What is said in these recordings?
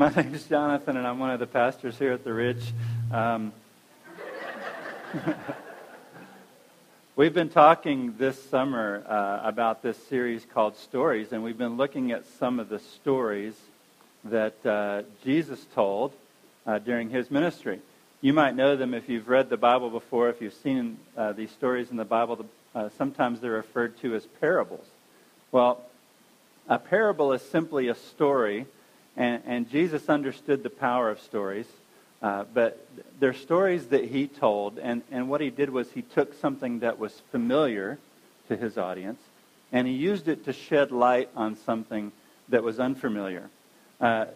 My name is Jonathan, and I'm one of the pastors here at the Ridge. Um, we've been talking this summer uh, about this series called Stories, and we've been looking at some of the stories that uh, Jesus told uh, during his ministry. You might know them if you've read the Bible before, if you've seen uh, these stories in the Bible. Uh, sometimes they're referred to as parables. Well, a parable is simply a story and, and Jesus understood the power of stories. Uh, but they're stories that he told, and, and what he did was he took something that was familiar to his audience, and he used it to shed light on something that was unfamiliar. Uh,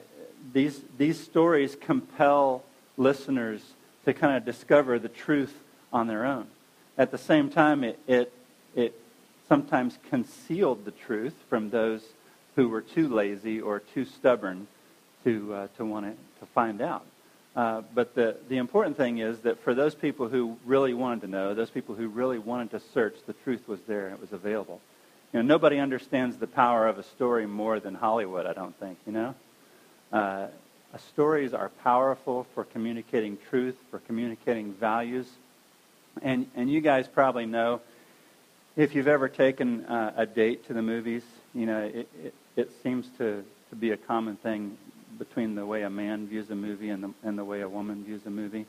these, these stories compel listeners to kind of discover the truth on their own. At the same time, it, it, it sometimes concealed the truth from those who were too lazy or too stubborn to, uh, to want to find out. Uh, but the, the important thing is that for those people who really wanted to know, those people who really wanted to search, the truth was there and it was available. You know, nobody understands the power of a story more than Hollywood, I don't think, you know? Uh, stories are powerful for communicating truth, for communicating values. And, and you guys probably know if you've ever taken uh, a date to the movies, you know, it, it, it seems to, to be a common thing between the way a man views a movie and the, and the way a woman views a movie.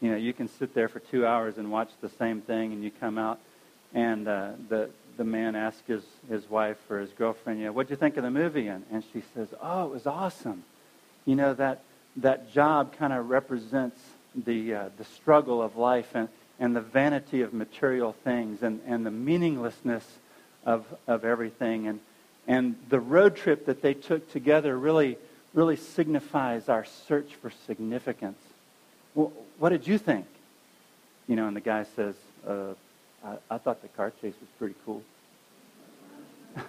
You know, you can sit there for two hours and watch the same thing, and you come out, and uh, the the man asks his, his wife or his girlfriend, you know, what'd you think of the movie? And, and she says, oh, it was awesome. You know, that, that job kind of represents the, uh, the struggle of life and, and the vanity of material things and, and the meaninglessness of, of everything. And, and the road trip that they took together really really signifies our search for significance. Well, what did you think? You know, and the guy says, uh, I, I thought the car chase was pretty cool.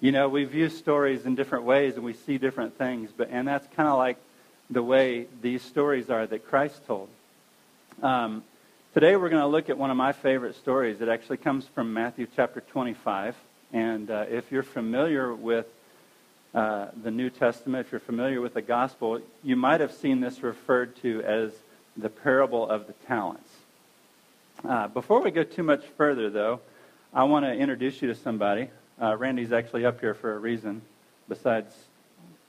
you know, we view stories in different ways and we see different things, but and that's kind of like the way these stories are that Christ told. Um, today we're going to look at one of my favorite stories. It actually comes from Matthew chapter 25. And uh, if you're familiar with uh, the New Testament, if you're familiar with the gospel, you might have seen this referred to as the parable of the talents. Uh, before we go too much further, though, I want to introduce you to somebody. Uh, Randy's actually up here for a reason, besides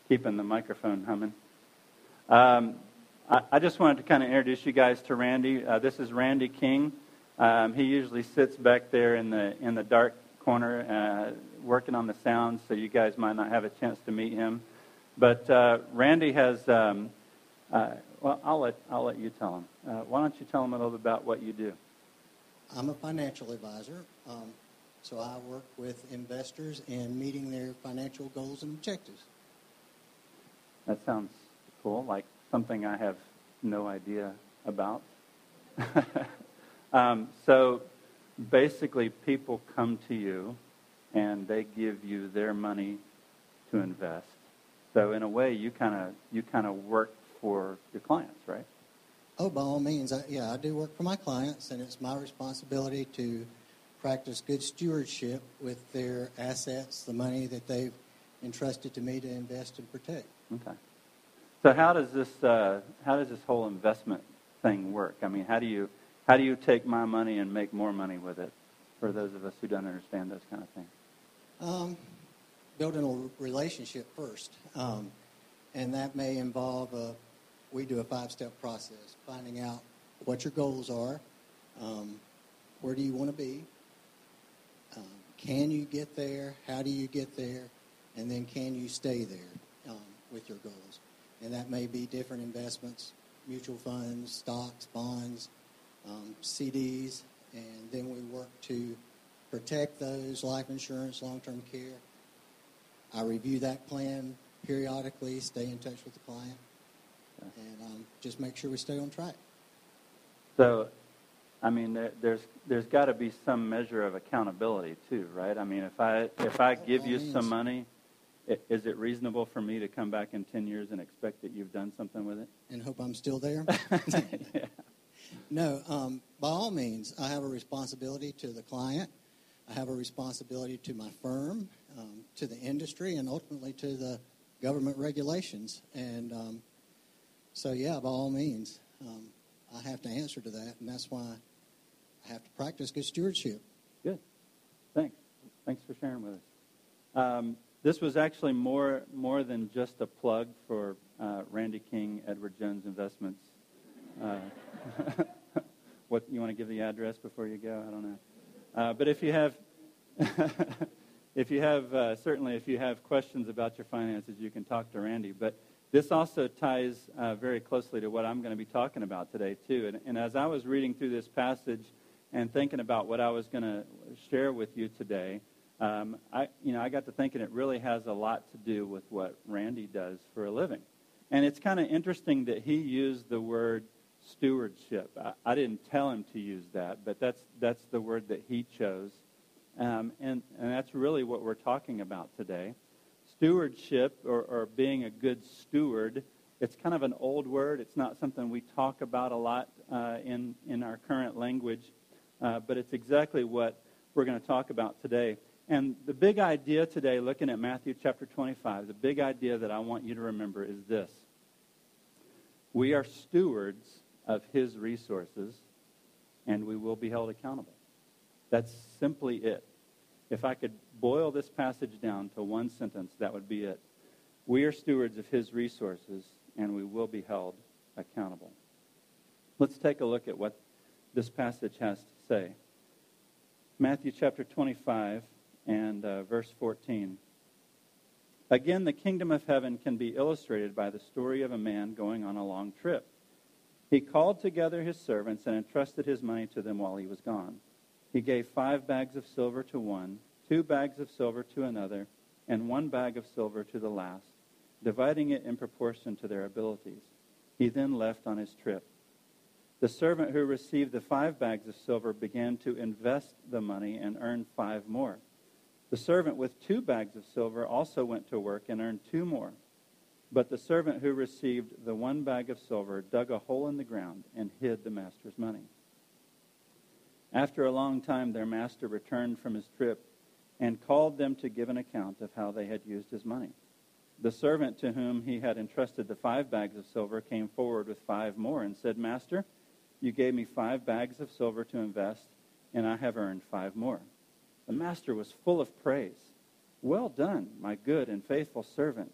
keeping the microphone humming. Um, I, I, just wanted to kind of introduce you guys to Randy. Uh, this is Randy King. Um, he usually sits back there in the in the dark corner, uh, working on the sound, so you guys might not have a chance to meet him. But uh, Randy has. Um, uh, well, I'll let I'll let you tell him. Uh, why don't you tell him a little bit about what you do? I'm a financial advisor, um, so I work with investors in meeting their financial goals and objectives. That sounds cool, like something I have no idea about. um, so basically, people come to you and they give you their money to invest. So in a way, you kind of you kind of work for your clients, right? Oh, by all means, I, yeah, I do work for my clients, and it's my responsibility to practice good stewardship with their assets, the money that they've entrusted to me to invest and protect. Okay. So how does this uh, how does this whole investment thing work? I mean, how do you how do you take my money and make more money with it? For those of us who don't understand those kind of things. Um, building a relationship first. Um, and that may involve a, we do a five step process, finding out what your goals are, um, where do you want to be, um, can you get there, how do you get there, and then can you stay there um, with your goals. And that may be different investments, mutual funds, stocks, bonds, um, CDs, and then we work to protect those life insurance, long term care. I review that plan periodically, stay in touch with the client, and um, just make sure we stay on track. So, I mean, there, there's there's got to be some measure of accountability too, right? I mean, if I if I give you some money, is it reasonable for me to come back in ten years and expect that you've done something with it? And hope I'm still there. yeah. No, um, by all means, I have a responsibility to the client I have a responsibility to my firm, um, to the industry, and ultimately to the government regulations. And um, so, yeah, by all means, um, I have to answer to that, and that's why I have to practice good stewardship. Good. Thanks. Thanks for sharing with us. Um, this was actually more more than just a plug for uh, Randy King, Edward Jones Investments. Uh, what you want to give the address before you go? I don't know. Uh, but if you have, if you have uh, certainly if you have questions about your finances, you can talk to Randy. But this also ties uh, very closely to what I'm going to be talking about today too. And, and as I was reading through this passage and thinking about what I was going to share with you today, um, I you know I got to thinking it really has a lot to do with what Randy does for a living. And it's kind of interesting that he used the word stewardship. I, I, didn't tell him to use that, but that's, that's the word that he chose. Um, and, and that's really what we're talking about today. Stewardship, or, or being a good steward, it's kind of an old word. It's not something we talk about a lot uh, in, in our current language, uh, but it's exactly what we're going to talk about today. And the big idea today, looking at Matthew chapter 25, the big idea that I want you to remember is this. We are stewards of his resources, and we will be held accountable. That's simply it. If I could boil this passage down to one sentence, that would be it. We are stewards of his resources, and we will be held accountable. Let's take a look at what this passage has to say. Matthew chapter 25 and uh, verse 14. Again, the kingdom of heaven can be illustrated by the story of a man going on a long trip. He called together his servants and entrusted his money to them while he was gone. He gave five bags of silver to one, two bags of silver to another, and one bag of silver to the last, dividing it in proportion to their abilities. He then left on his trip. The servant who received the five bags of silver began to invest the money and earned five more. The servant with two bags of silver also went to work and earned two more. But the servant who received the one bag of silver dug a hole in the ground and hid the master's money. After a long time, their master returned from his trip and called them to give an account of how they had used his money. The servant to whom he had entrusted the five bags of silver came forward with five more and said, Master, you gave me five bags of silver to invest, and I have earned five more. The master was full of praise. Well done, my good and faithful servant.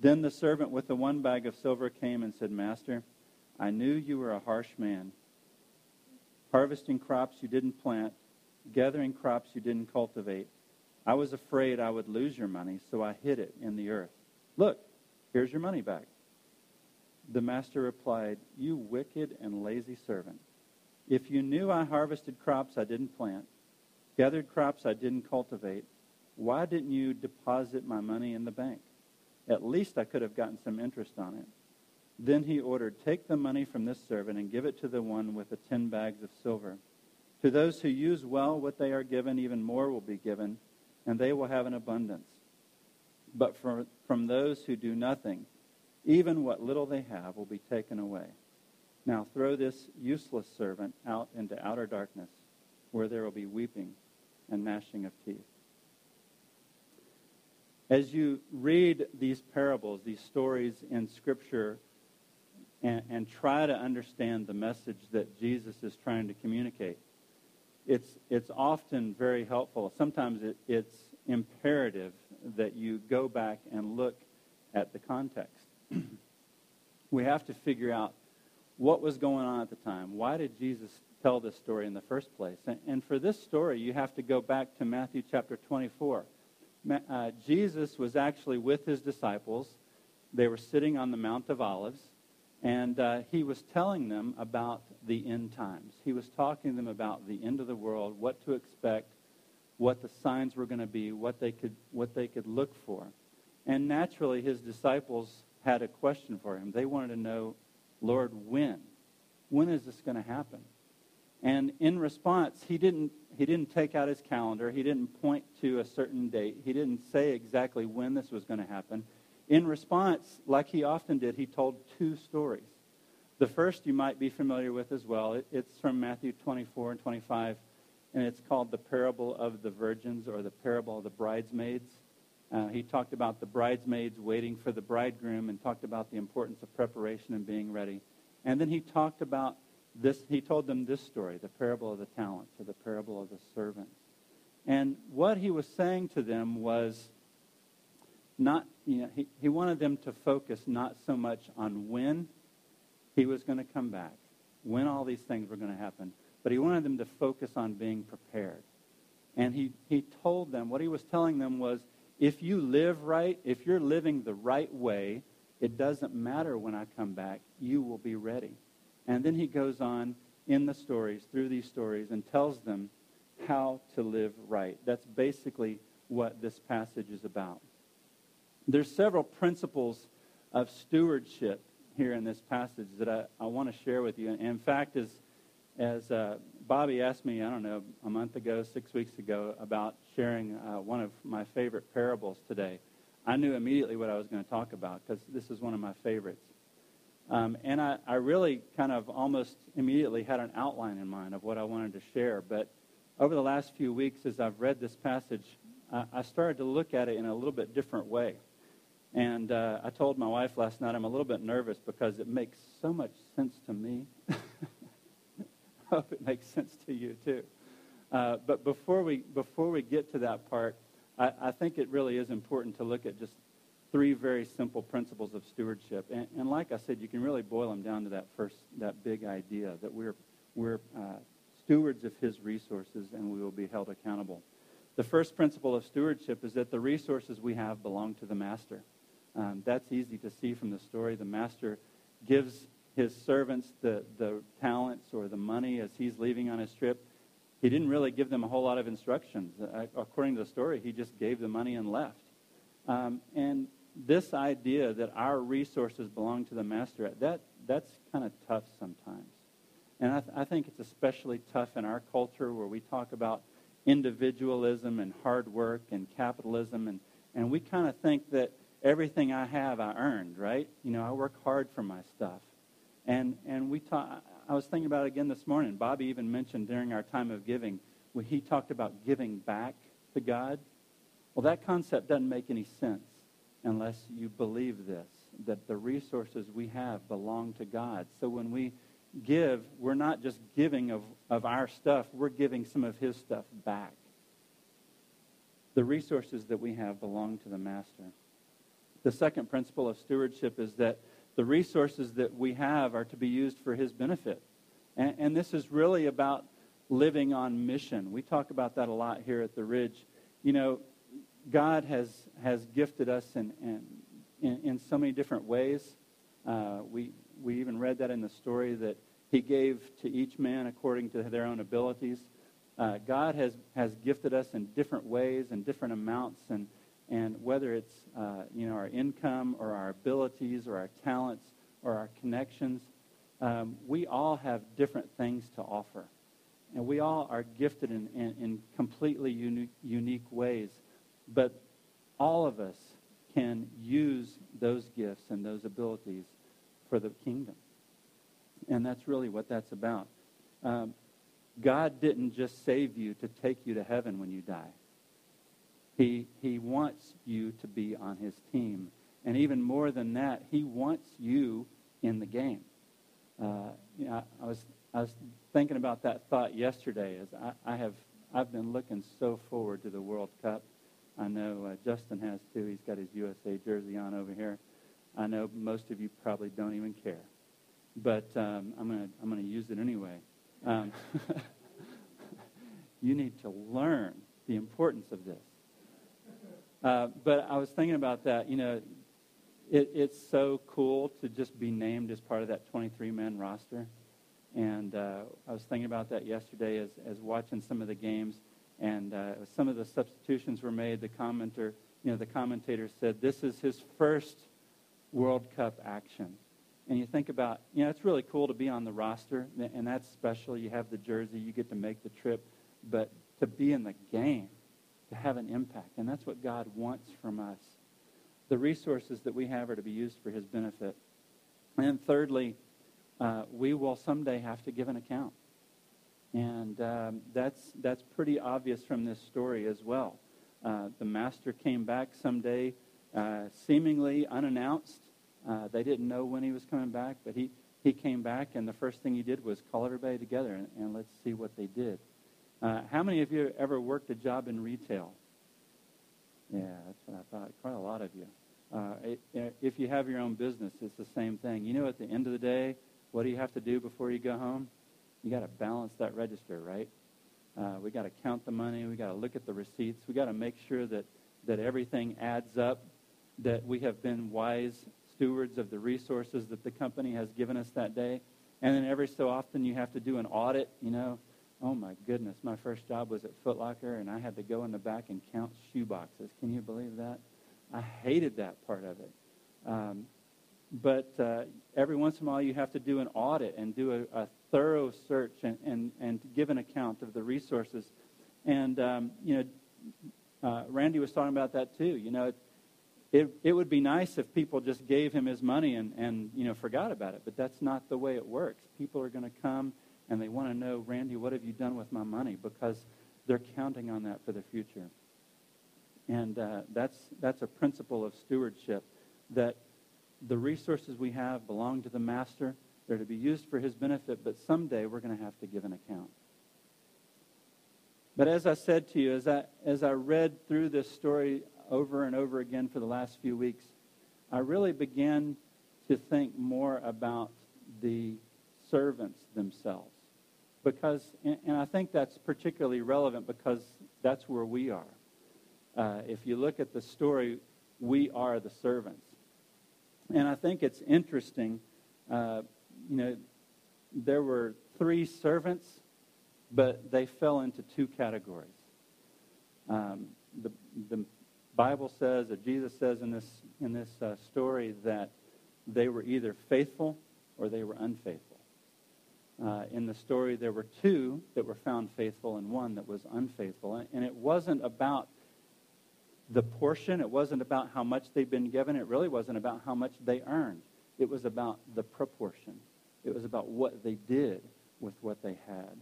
Then the servant with the one bag of silver came and said, Master, I knew you were a harsh man, harvesting crops you didn't plant, gathering crops you didn't cultivate. I was afraid I would lose your money, so I hid it in the earth. Look, here's your money back. The master replied, You wicked and lazy servant. If you knew I harvested crops I didn't plant, gathered crops I didn't cultivate, why didn't you deposit my money in the bank? At least I could have gotten some interest on it. Then he ordered, Take the money from this servant and give it to the one with the ten bags of silver. To those who use well what they are given, even more will be given, and they will have an abundance. But for, from those who do nothing, even what little they have will be taken away. Now throw this useless servant out into outer darkness, where there will be weeping and gnashing of teeth. As you read these parables, these stories in Scripture, and, and, try to understand the message that Jesus is trying to communicate, it's, it's often very helpful. Sometimes it, it's imperative that you go back and look at the context. we have to figure out what was going on at the time. Why did Jesus tell this story in the first place? And, and for this story, you have to go back to Matthew chapter 24 uh, Jesus was actually with his disciples. They were sitting on the Mount of Olives, and uh, he was telling them about the end times. He was talking to them about the end of the world, what to expect, what the signs were going to be, what they could what they could look for. And naturally, his disciples had a question for him. They wanted to know, Lord, when? When is this going to happen? And in response, he didn't, he didn't take out his calendar. He didn't point to a certain date. He didn't say exactly when this was going to happen. In response, like he often did, he told two stories. The first you might be familiar with as well. It, it's from Matthew 24 and 25, and it's called the parable of the virgins or the parable of the bridesmaids. Uh, he talked about the bridesmaids waiting for the bridegroom and talked about the importance of preparation and being ready. And then he talked about this, he told them this story, the parable of the talents or the parable of the servants. And what he was saying to them was not, you know, he, he wanted them to focus not so much on when he was going to come back, when all these things were going to happen, but he wanted them to focus on being prepared. And he, he told them, what he was telling them was, if you live right, if you're living the right way, it doesn't matter when I come back, you will be ready. And then he goes on in the stories, through these stories, and tells them how to live right. That's basically what this passage is about. There's several principles of stewardship here in this passage that I, I want to share with you. And in fact, as, as uh, Bobby asked me, I don't know, a month ago, six weeks ago, about sharing uh, one of my favorite parables today, I knew immediately what I was going to talk about because this is one of my favorites. Um, and I, I really kind of almost immediately had an outline in mind of what I wanted to share. But over the last few weeks, as I've read this passage, I, I started to look at it in a little bit different way. And uh, I told my wife last night I'm a little bit nervous because it makes so much sense to me. I hope it makes sense to you too. Uh, but before we before we get to that part, I, I, think it really is important to look at just three very simple principles of stewardship. And, and, like I said, you can really boil them down to that first that big idea that we're we're uh, stewards of His resources and we will be held accountable. The first principle of stewardship is that the resources we have belong to the Master. Um, that's easy to see from the story. The master gives his servants the, the talents or the money as he's leaving on his trip. He didn't really give them a whole lot of instructions. According to the story, he just gave the money and left. Um, and this idea that our resources belong to the master, that, that's kind of tough sometimes. And I, th- I think it's especially tough in our culture where we talk about individualism and hard work and capitalism. And, and we kind of think that everything I have I earned, right? You know, I work hard for my stuff. And and we talk, I was thinking about it again this morning. Bobby even mentioned during our time of giving when he talked about giving back to God. Well, that concept doesn't make any sense unless you believe this that the resources we have belong to God. So when we give, we're not just giving of, of our stuff, we're giving some of his stuff back. The resources that we have belong to the Master. The second principle of stewardship is that the resources that we have are to be used for his benefit. And, and, this is really about living on mission. We talk about that a lot here at the Ridge. You know, God has, has gifted us in, in, in, in so many different ways. Uh, we, we even read that in the story that he gave to each man according to their own abilities. Uh, God has, has gifted us in different ways and different amounts. And, and whether it's uh, you know our income or our abilities or our talents or our connections, um, we all have different things to offer, and we all are gifted in, in, in completely unique, unique ways. But all of us can use those gifts and those abilities for the kingdom, and that's really what that's about. Um, God didn't just save you to take you to heaven when you die. He, he wants you to be on his team. And even more than that, he wants you in the game. Uh, you know, I, was, I was thinking about that thought yesterday as I, I have, I've been looking so forward to the World Cup. I know uh, Justin has too. He's got his USA jersey on over here. I know most of you probably don't even care. But um, I'm going to I'm gonna use it anyway. Um, you need to learn the importance of this. Uh, but I was thinking about that. You know, it, it's so cool to just be named as part of that 23-man roster. And uh, I was thinking about that yesterday as, as watching some of the games. And uh, some of the substitutions were made. The commenter you know, the commentator said this is his first World Cup action. And you think about, you know, it's really cool to be on the roster, and that's special. You have the jersey, you get to make the trip, but to be in the game, to have an impact, and that's what God wants from us. The resources that we have are to be used for his benefit. And thirdly, uh, we will someday have to give an account. And um, that's, that's pretty obvious from this story as well. Uh, the master came back someday, uh, seemingly unannounced. Uh, they didn't know when he was coming back, but he, he came back, and the first thing he did was call everybody together, and, and let's see what they did. Uh, how many of you ever worked a job in retail? Yeah, that's what I thought. Quite a lot of you. Uh, it, if you have your own business, it's the same thing. You know, at the end of the day, what do you have to do before you go home? You got to balance that register, right? Uh, we got to count the money. We got to look at the receipts. We got to make sure that that everything adds up. That we have been wise stewards of the resources that the company has given us that day. And then every so often you have to do an audit. You know, oh my goodness, my first job was at Foot Locker, and I had to go in the back and count shoe boxes. Can you believe that? I hated that part of it. Um, but uh, every once in a while you have to do an audit and do a, a thorough search and, and, and give an account of the resources. And, um, you know, uh, Randy was talking about that too. You know, it, it, it would be nice if people just gave him his money and, and, you know, forgot about it. But that's not the way it works. People are going to come and they want to know, Randy, what have you done with my money? Because they're counting on that for the future. And uh, that's, that's a principle of stewardship that the resources we have belong to the master. They're to be used for his benefit, but someday we're going to have to give an account. But as I said to you, as I, as I read through this story over and over again for the last few weeks, I really began to think more about the servants themselves. Because, and I think that's particularly relevant because that's where we are. Uh, if you look at the story, we are the servants. And I think it's interesting. Uh, you know, there were three servants, but they fell into two categories. Um, the, the Bible says, or Jesus says in this, in this uh, story, that they were either faithful or they were unfaithful. Uh, in the story, there were two that were found faithful and one that was unfaithful. And, and it wasn't about the portion. It wasn't about how much they'd been given. It really wasn't about how much they earned. It was about the proportion. It was about what they did with what they had.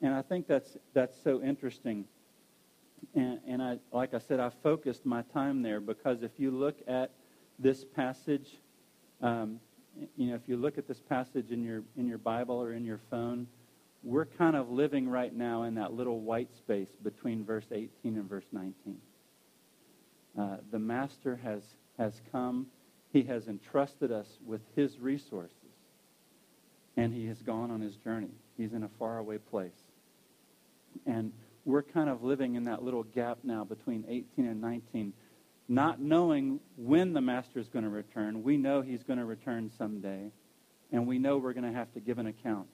And I think that's, that's so interesting. And, and I, like I said, I focused my time there because if you look at this passage, um, you know, if you look at this passage in your, in your Bible or in your phone, we're kind of living right now in that little white space between verse 18 and verse 19. Uh, the Master has, has come. He has entrusted us with his resources. And he has gone on his journey. He's in a faraway place. And we're kind of living in that little gap now between 18 and 19, not knowing when the Master is going to return. We know he's going to return someday. And we know we're going to have to give an account.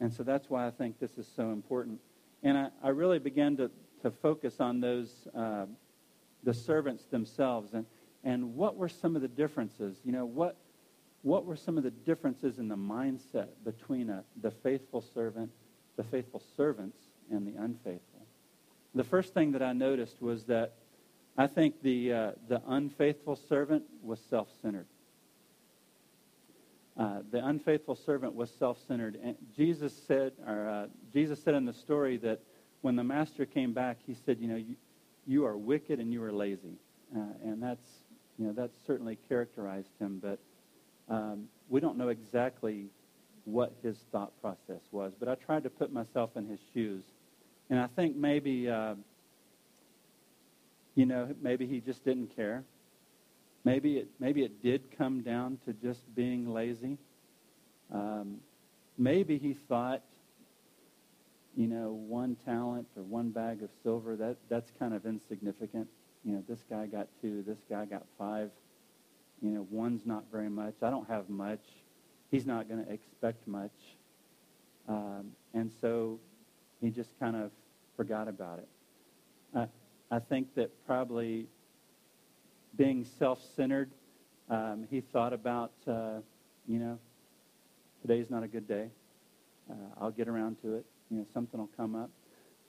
And so that's why I think this is so important. And I, I really began to, to focus on those uh, the servants themselves and, and what were some of the differences? You know, what, what were some of the differences in the mindset between a, the faithful servant, the faithful servants, and the unfaithful? The first thing that I noticed was that I think the, uh, the unfaithful servant was self-centered. Uh, the unfaithful servant was self-centered. And Jesus said, or uh, Jesus said in the story that when the master came back, he said, you know, you, you are wicked and you are lazy. Uh, and that's, you know, that's certainly characterized him, but um, we don't know exactly what his thought process was. But I tried to put myself in his shoes. And I think maybe, uh, you know, maybe he just didn't care. Maybe it, maybe it did come down to just being lazy. Um, maybe he thought you know, one talent or one bag of silver, that, that's kind of insignificant. You know, this guy got two, this guy got five. You know, one's not very much. I don't have much. He's not going to expect much. Um, and so he just kind of forgot about it. I, I think that probably being self-centered. Um, he thought about, uh, you know, today's not a good day. Uh, I'll get around to it. You know, something will come up.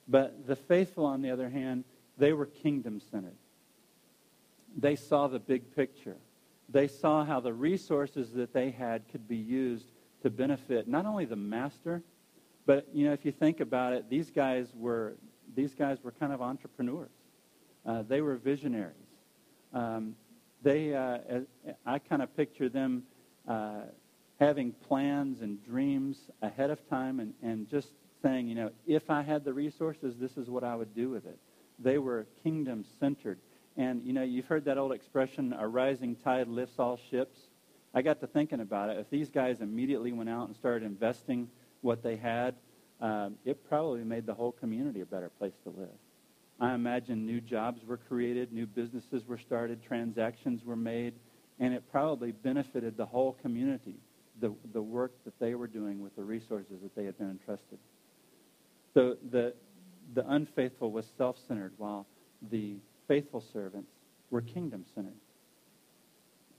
But the faithful, on the other hand, they were kingdom-centered. They saw the big picture. They saw how the resources that they had could be used to benefit not only the master, but you know, if you think about it, these guys were these guys were kind of entrepreneurs. Uh, they were visionaries. Um, they, uh, I kind of picture them uh, having plans and dreams ahead of time, and, and just saying, you know, if I had the resources, this is what I would do with it. They were kingdom centered. And, you know, you've heard that old expression, a rising tide lifts all ships. I got to thinking about it. If these guys immediately went out and started investing what they had, um, it probably made the whole community a better place to live. I imagine new jobs were created, new businesses were started, transactions were made, and it probably benefited the whole community, the, the work that they were doing with the resources that they had been entrusted. So the, the unfaithful was self-centered, while the faithful servants were kingdom-centered.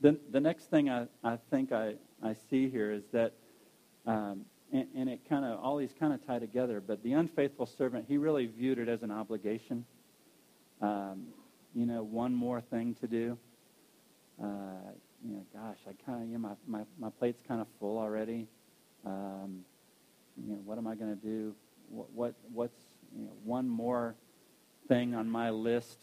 The, the next thing I, I think I, I see here is that, um, and, and it kind of, all these kind of tie together, but the unfaithful servant, he really viewed it as an obligation. Um, you know, one more thing to do. Uh, you know, gosh, I kind of, you know, my, my, my plate's kind of full already. Um, you know, what am I going to do? What, what, what's, you know, one more thing on my list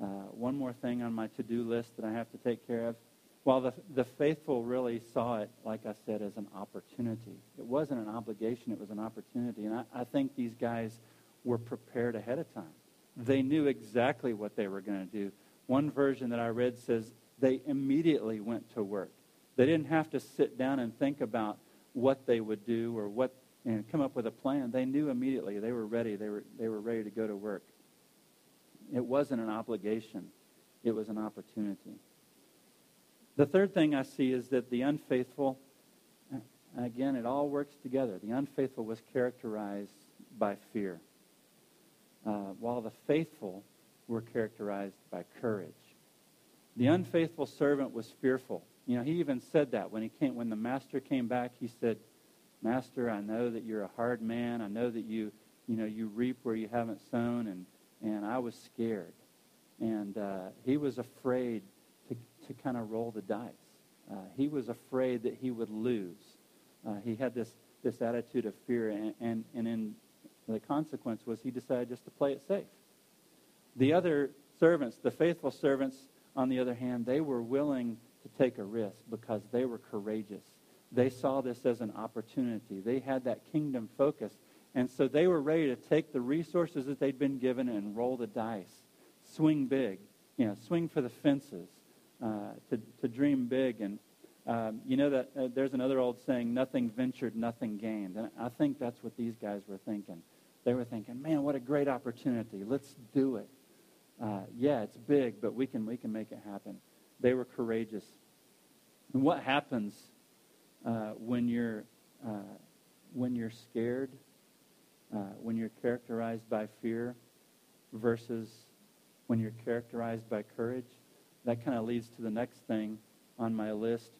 uh, one more thing on my to-do list that I have to take care of. While the, the faithful really saw it, like I said, as an opportunity. It wasn't an obligation, it was an opportunity. And I, I think these guys were prepared ahead of time. They knew exactly what they were going to do. One version that I read says they immediately went to work. They didn't have to sit down and think about what they would do or what and come up with a plan. They knew immediately. They were ready. They were, they were ready to go to work. It wasn't an obligation, it was an opportunity. The third thing I see is that the unfaithful, again, it all works together. The unfaithful was characterized by fear, uh, while the faithful were characterized by courage. The unfaithful servant was fearful. You know, he even said that when he came, when the master came back, he said, "Master, I know that you're a hard man. I know that you, you know, you reap where you haven't sown, and and I was scared. And uh, he was afraid to, to kind of roll the dice. Uh, he was afraid that he would lose. Uh, he had this, this attitude of fear, and, and, and in the consequence was he decided just to play it safe. The other servants, the faithful servants, on the other hand, they were willing to take a risk because they were courageous. They saw this as an opportunity. They had that kingdom focus and so they were ready to take the resources that they'd been given and roll the dice, swing big, you know, swing for the fences, uh, to, to dream big. And um, you know that uh, there's another old saying, nothing ventured, nothing gained. And I think that's what these guys were thinking. They were thinking, man, what a great opportunity. Let's do it. Uh, yeah, it's big, but we can, we can make it happen. They were courageous. And what happens uh, when, you're, uh, when you're scared? uh, when you're characterized by fear versus when you're characterized by courage. That kind of leads to the next thing on my list.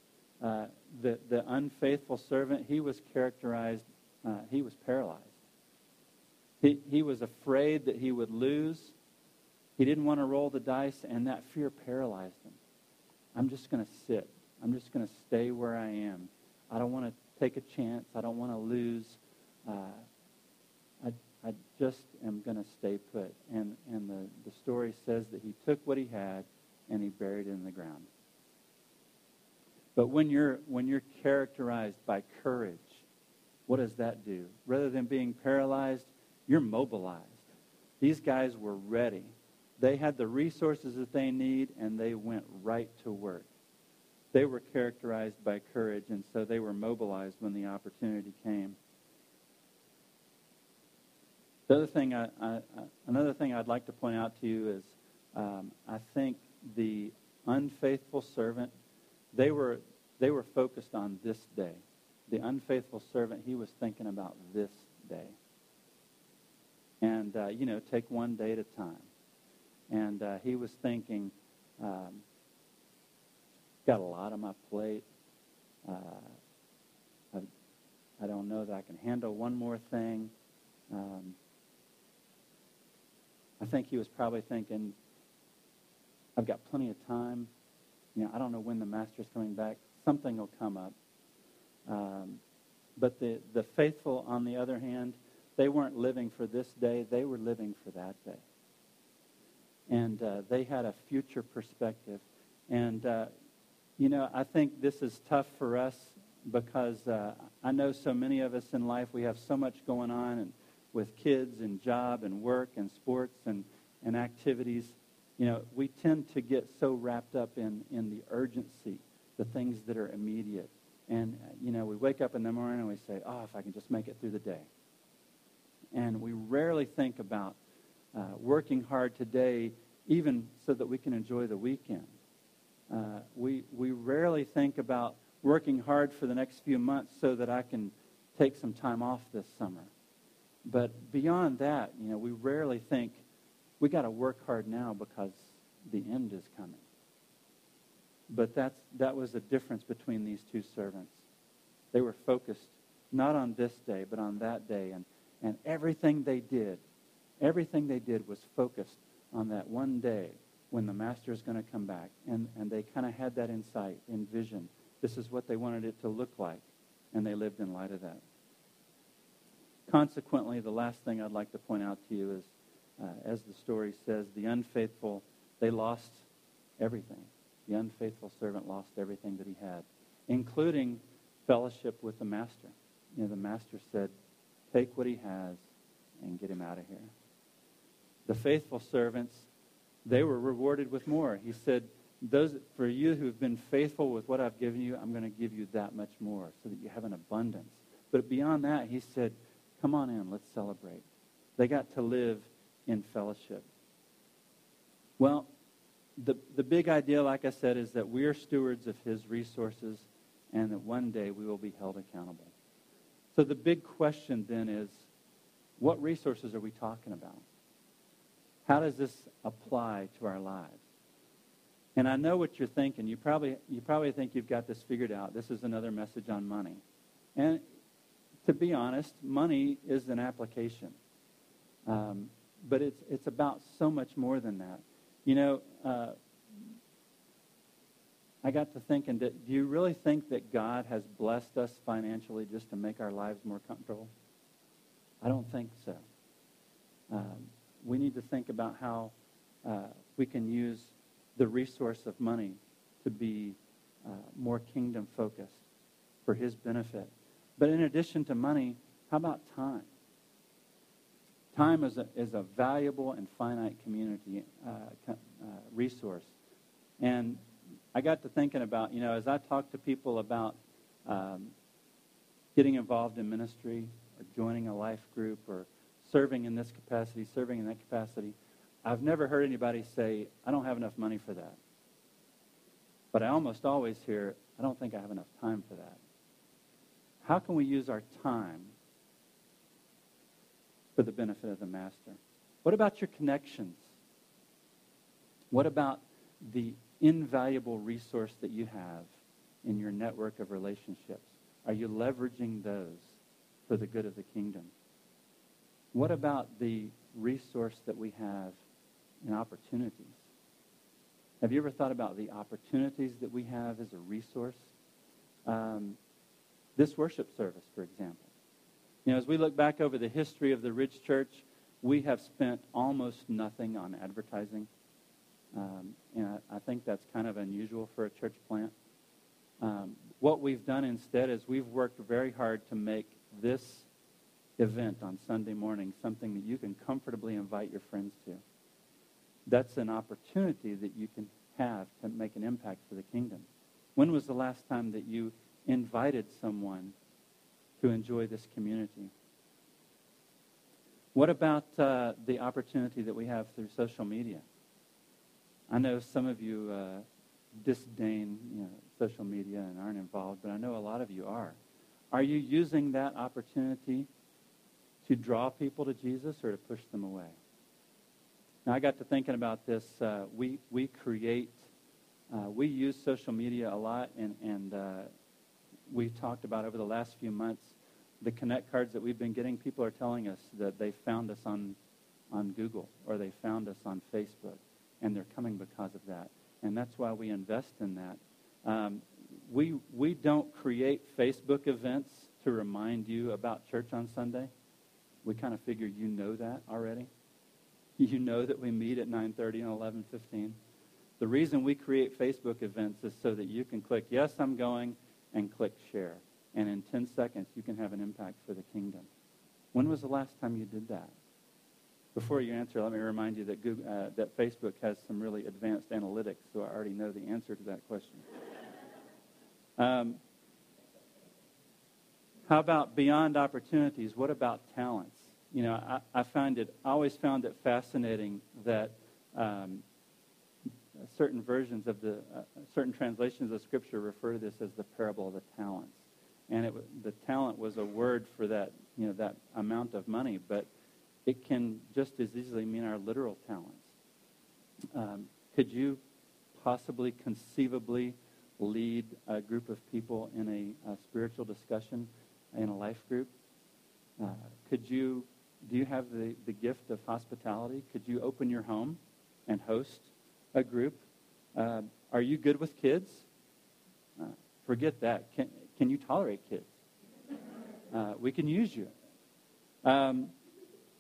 Uh, the, the unfaithful servant, he was characterized, uh, he was paralyzed. He, he was afraid that he would lose. He didn't want to roll the dice, and that fear paralyzed him. I'm just going to sit. I'm just going to stay where I am. I don't want to take a chance. I don't want to lose. Uh, I just am going to stay put. And, and the, the story says that he took what he had and he buried it in the ground. But when you're, when you're characterized by courage, what does that do? Rather than being paralyzed, you're mobilized. These guys were ready. They had the resources that they need, and they went right to work. They were characterized by courage, and so they were mobilized when the opportunity came. The other thing, I, I, another thing I'd like to point out to you is, um, I think the unfaithful servant, they were they were focused on this day. The unfaithful servant, he was thinking about this day. And uh, you know, take one day at a time. And uh, he was thinking, um, got a lot on my plate. Uh, I, I don't know that I can handle one more thing. Um, I think he was probably thinking, I've got plenty of time. You know, I don't know when the master's coming back. Something will come up. Um, but the, the faithful, on the other hand, they weren't living for this day. They were living for that day. And uh, they had a future perspective. And, uh, you know, I think this is tough for us because uh, I know so many of us in life, we have so much going on and with kids and job and work and sports and, and activities. You know, we tend to get so wrapped up in, in the urgency, the things that are immediate. And, you know, we wake up in the morning and we say, oh, if I can just make it through the day. And we rarely think about uh, working hard today even so that we can enjoy the weekend. Uh, we, we rarely think about working hard for the next few months so that I can take some time off this summer. But beyond that, you know, we rarely think we got to work hard now because the end is coming. But that's, that was the difference between these two servants. They were focused not on this day, but on that day. And, and everything they did, everything they did was focused on that one day when the master is going to come back. And, and they kind of had that insight in vision. This is what they wanted it to look like. And they lived in light of that. Consequently, the last thing I'd like to point out to you is, uh, as the story says, the unfaithful, they lost everything. The unfaithful servant lost everything that he had, including fellowship with the master. You know, the master said, take what he has and get him out of here. The faithful servants, they were rewarded with more. He said, those for you who have been faithful with what I've given you, I'm going to give you that much more so that you have an abundance. But beyond that, he said, Come on in, let's celebrate. They got to live in fellowship. Well, the, the big idea, like I said, is that we are stewards of his resources and that one day we will be held accountable. So the big question then is, what resources are we talking about? How does this apply to our lives? And I know what you're thinking. You probably, you probably think you've got this figured out. This is another message on money. And to be honest, money is an application. Um, but it's, it's about so much more than that. You know, uh, I got to thinking, do you really think that God has blessed us financially just to make our lives more comfortable? I don't think so. Um, we need to think about how uh, we can use the resource of money to be uh, more kingdom focused for his benefit. But in addition to money, how about time? Time is a, is a valuable and finite community uh, uh, resource. And I got to thinking about, you know, as I talk to people about um, getting involved in ministry or joining a life group or serving in this capacity, serving in that capacity, I've never heard anybody say, I don't have enough money for that. But I almost always hear, I don't think I have enough time for that. How can we use our time for the benefit of the master? What about your connections? What about the invaluable resource that you have in your network of relationships? Are you leveraging those for the good of the kingdom? What about the resource that we have in opportunities? Have you ever thought about the opportunities that we have as a resource? Um, this worship service, for example. You know, as we look back over the history of the Ridge Church, we have spent almost nothing on advertising. Um, and I, I, think that's kind of unusual for a church plant. Um, what we've done instead is we've worked very hard to make this event on Sunday morning something that you can comfortably invite your friends to. That's an opportunity that you can have to make an impact for the kingdom. When was the last time that you invited someone to enjoy this community? What about uh, the opportunity that we have through social media? I know some of you uh, disdain you know, social media and aren't involved, but I know a lot of you are. Are you using that opportunity to draw people to Jesus or to push them away? Now, I got to thinking about this. Uh, we, we create Uh, we use social media a lot, and, and uh, we've talked about over the last few months the Connect cards that we've been getting. People are telling us that they found us on, on Google or they found us on Facebook, and they're coming because of that. And that's why we invest in that. Um, we, we don't create Facebook events to remind you about church on Sunday. We kind of figure you know that already. You know that we meet at 9:30 and 11:15. The reason we create Facebook events is so that you can click yes, I'm going and click share. And in 10 seconds you can have an impact for the kingdom. When was the last time you did that? Before you answer, let me remind you that Google, uh, that Facebook has some really advanced analytics, so I already know the answer to that question. Um, how about beyond opportunities? What about talents? You know, I, I find it, I always found it fascinating that um, certain versions of the, uh, certain translations of Scripture refer to this as the parable of the talents. And it, the talent was a word for that, you know, that amount of money, but it can just as easily mean our literal talents. Um, could you possibly, conceivably lead a group of people in a, a spiritual discussion in a life group? Uh, could you, do you have the, the gift of hospitality? Could you open your home and host a group? Uh, are you good with kids? Uh, forget that. Can, can you tolerate kids? Uh, we can use you. Um,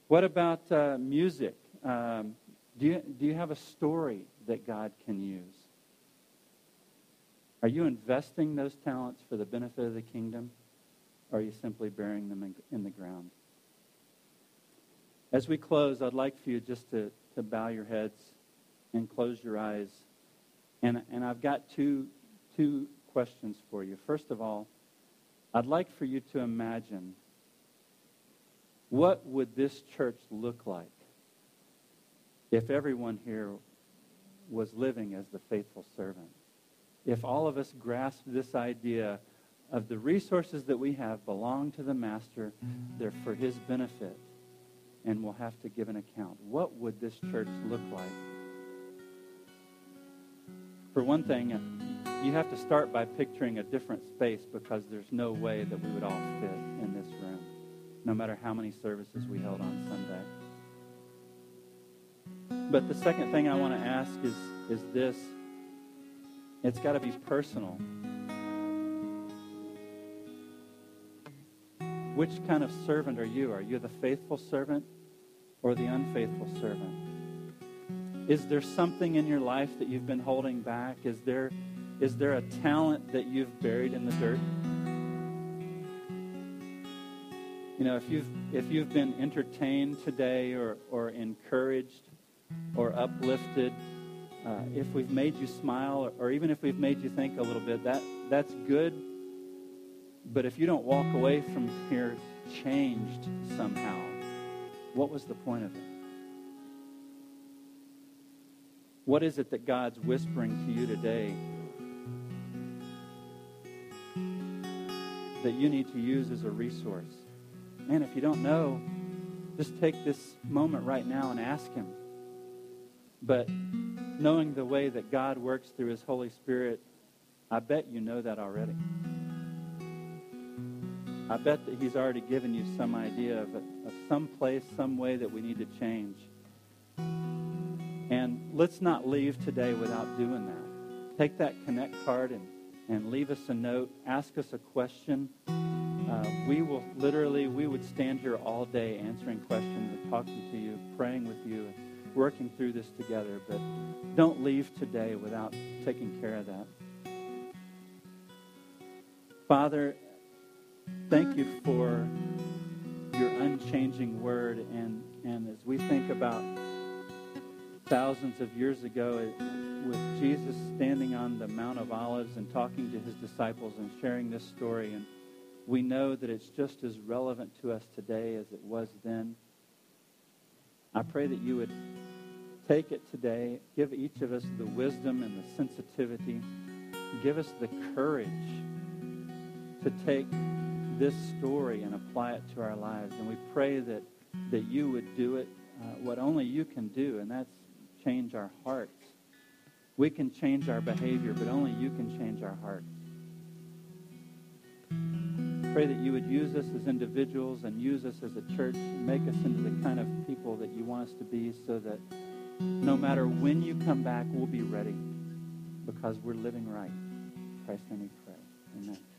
what about uh, music? Um, do, you, do you have a story that God can use? Are you investing those talents for the benefit of the kingdom? Are you simply burying them in, in the ground? As we close, I'd like for you just to, to bow your heads and close your eyes. And, and I've got two, two questions for you. First of all, I'd like for you to imagine what would this church look like if everyone here was living as the faithful servant? If all of us grasped this idea of the resources that we have belong to the master, they're for his benefit, and we'll have to give an account. What would this church look like? For one thing, uh, you have to start by picturing a different space because there's no way that we would all fit in this room, no matter how many services we held on Sunday. But the second thing I want to ask is, is this it's got to be personal. Which kind of servant are you? Are you the faithful servant or the unfaithful servant? Is there something in your life that you've been holding back? Is there, is there a talent that you've buried in the dirt? You know, if you've, if you've been entertained today or, or encouraged or uplifted, uh, if we've made you smile or, or even if we've made you think a little bit, that, that's good. But if you don't walk away from here changed somehow, what was the point of it? What is it that God's whispering to you today that you need to use as a resource? Man, if you don't know, just take this moment right now and ask Him. But knowing the way that God works through His Holy Spirit, I bet you know that already. I bet that He's already given you some idea of, of some place, some way that we need to change. And let's not leave today without doing that. Take that Connect card and, and leave us a note. Ask us a question. Uh, we will literally, we would stand here all day answering questions and talking to you, praying with you, and working through this together. But don't leave today without taking care of that. Father, thank you for your unchanging word. And, and as we think about thousands of years ago with Jesus standing on the Mount of Olives and talking to his disciples and sharing this story. And we know that it's just as relevant to us today as it was then. I pray that you would take it today, give each of us the wisdom and the sensitivity, give us the courage to take this story and apply it to our lives. And we pray that, that you would do it, uh, what only you can do, and that's change our hearts. We can change our behavior, but only you can change our hearts. Pray that you would use us as individuals and use us as a church, make us into the kind of people that you want us to be so that no matter when you come back, we'll be ready because we're living right. In Christ's name we pray. Amen.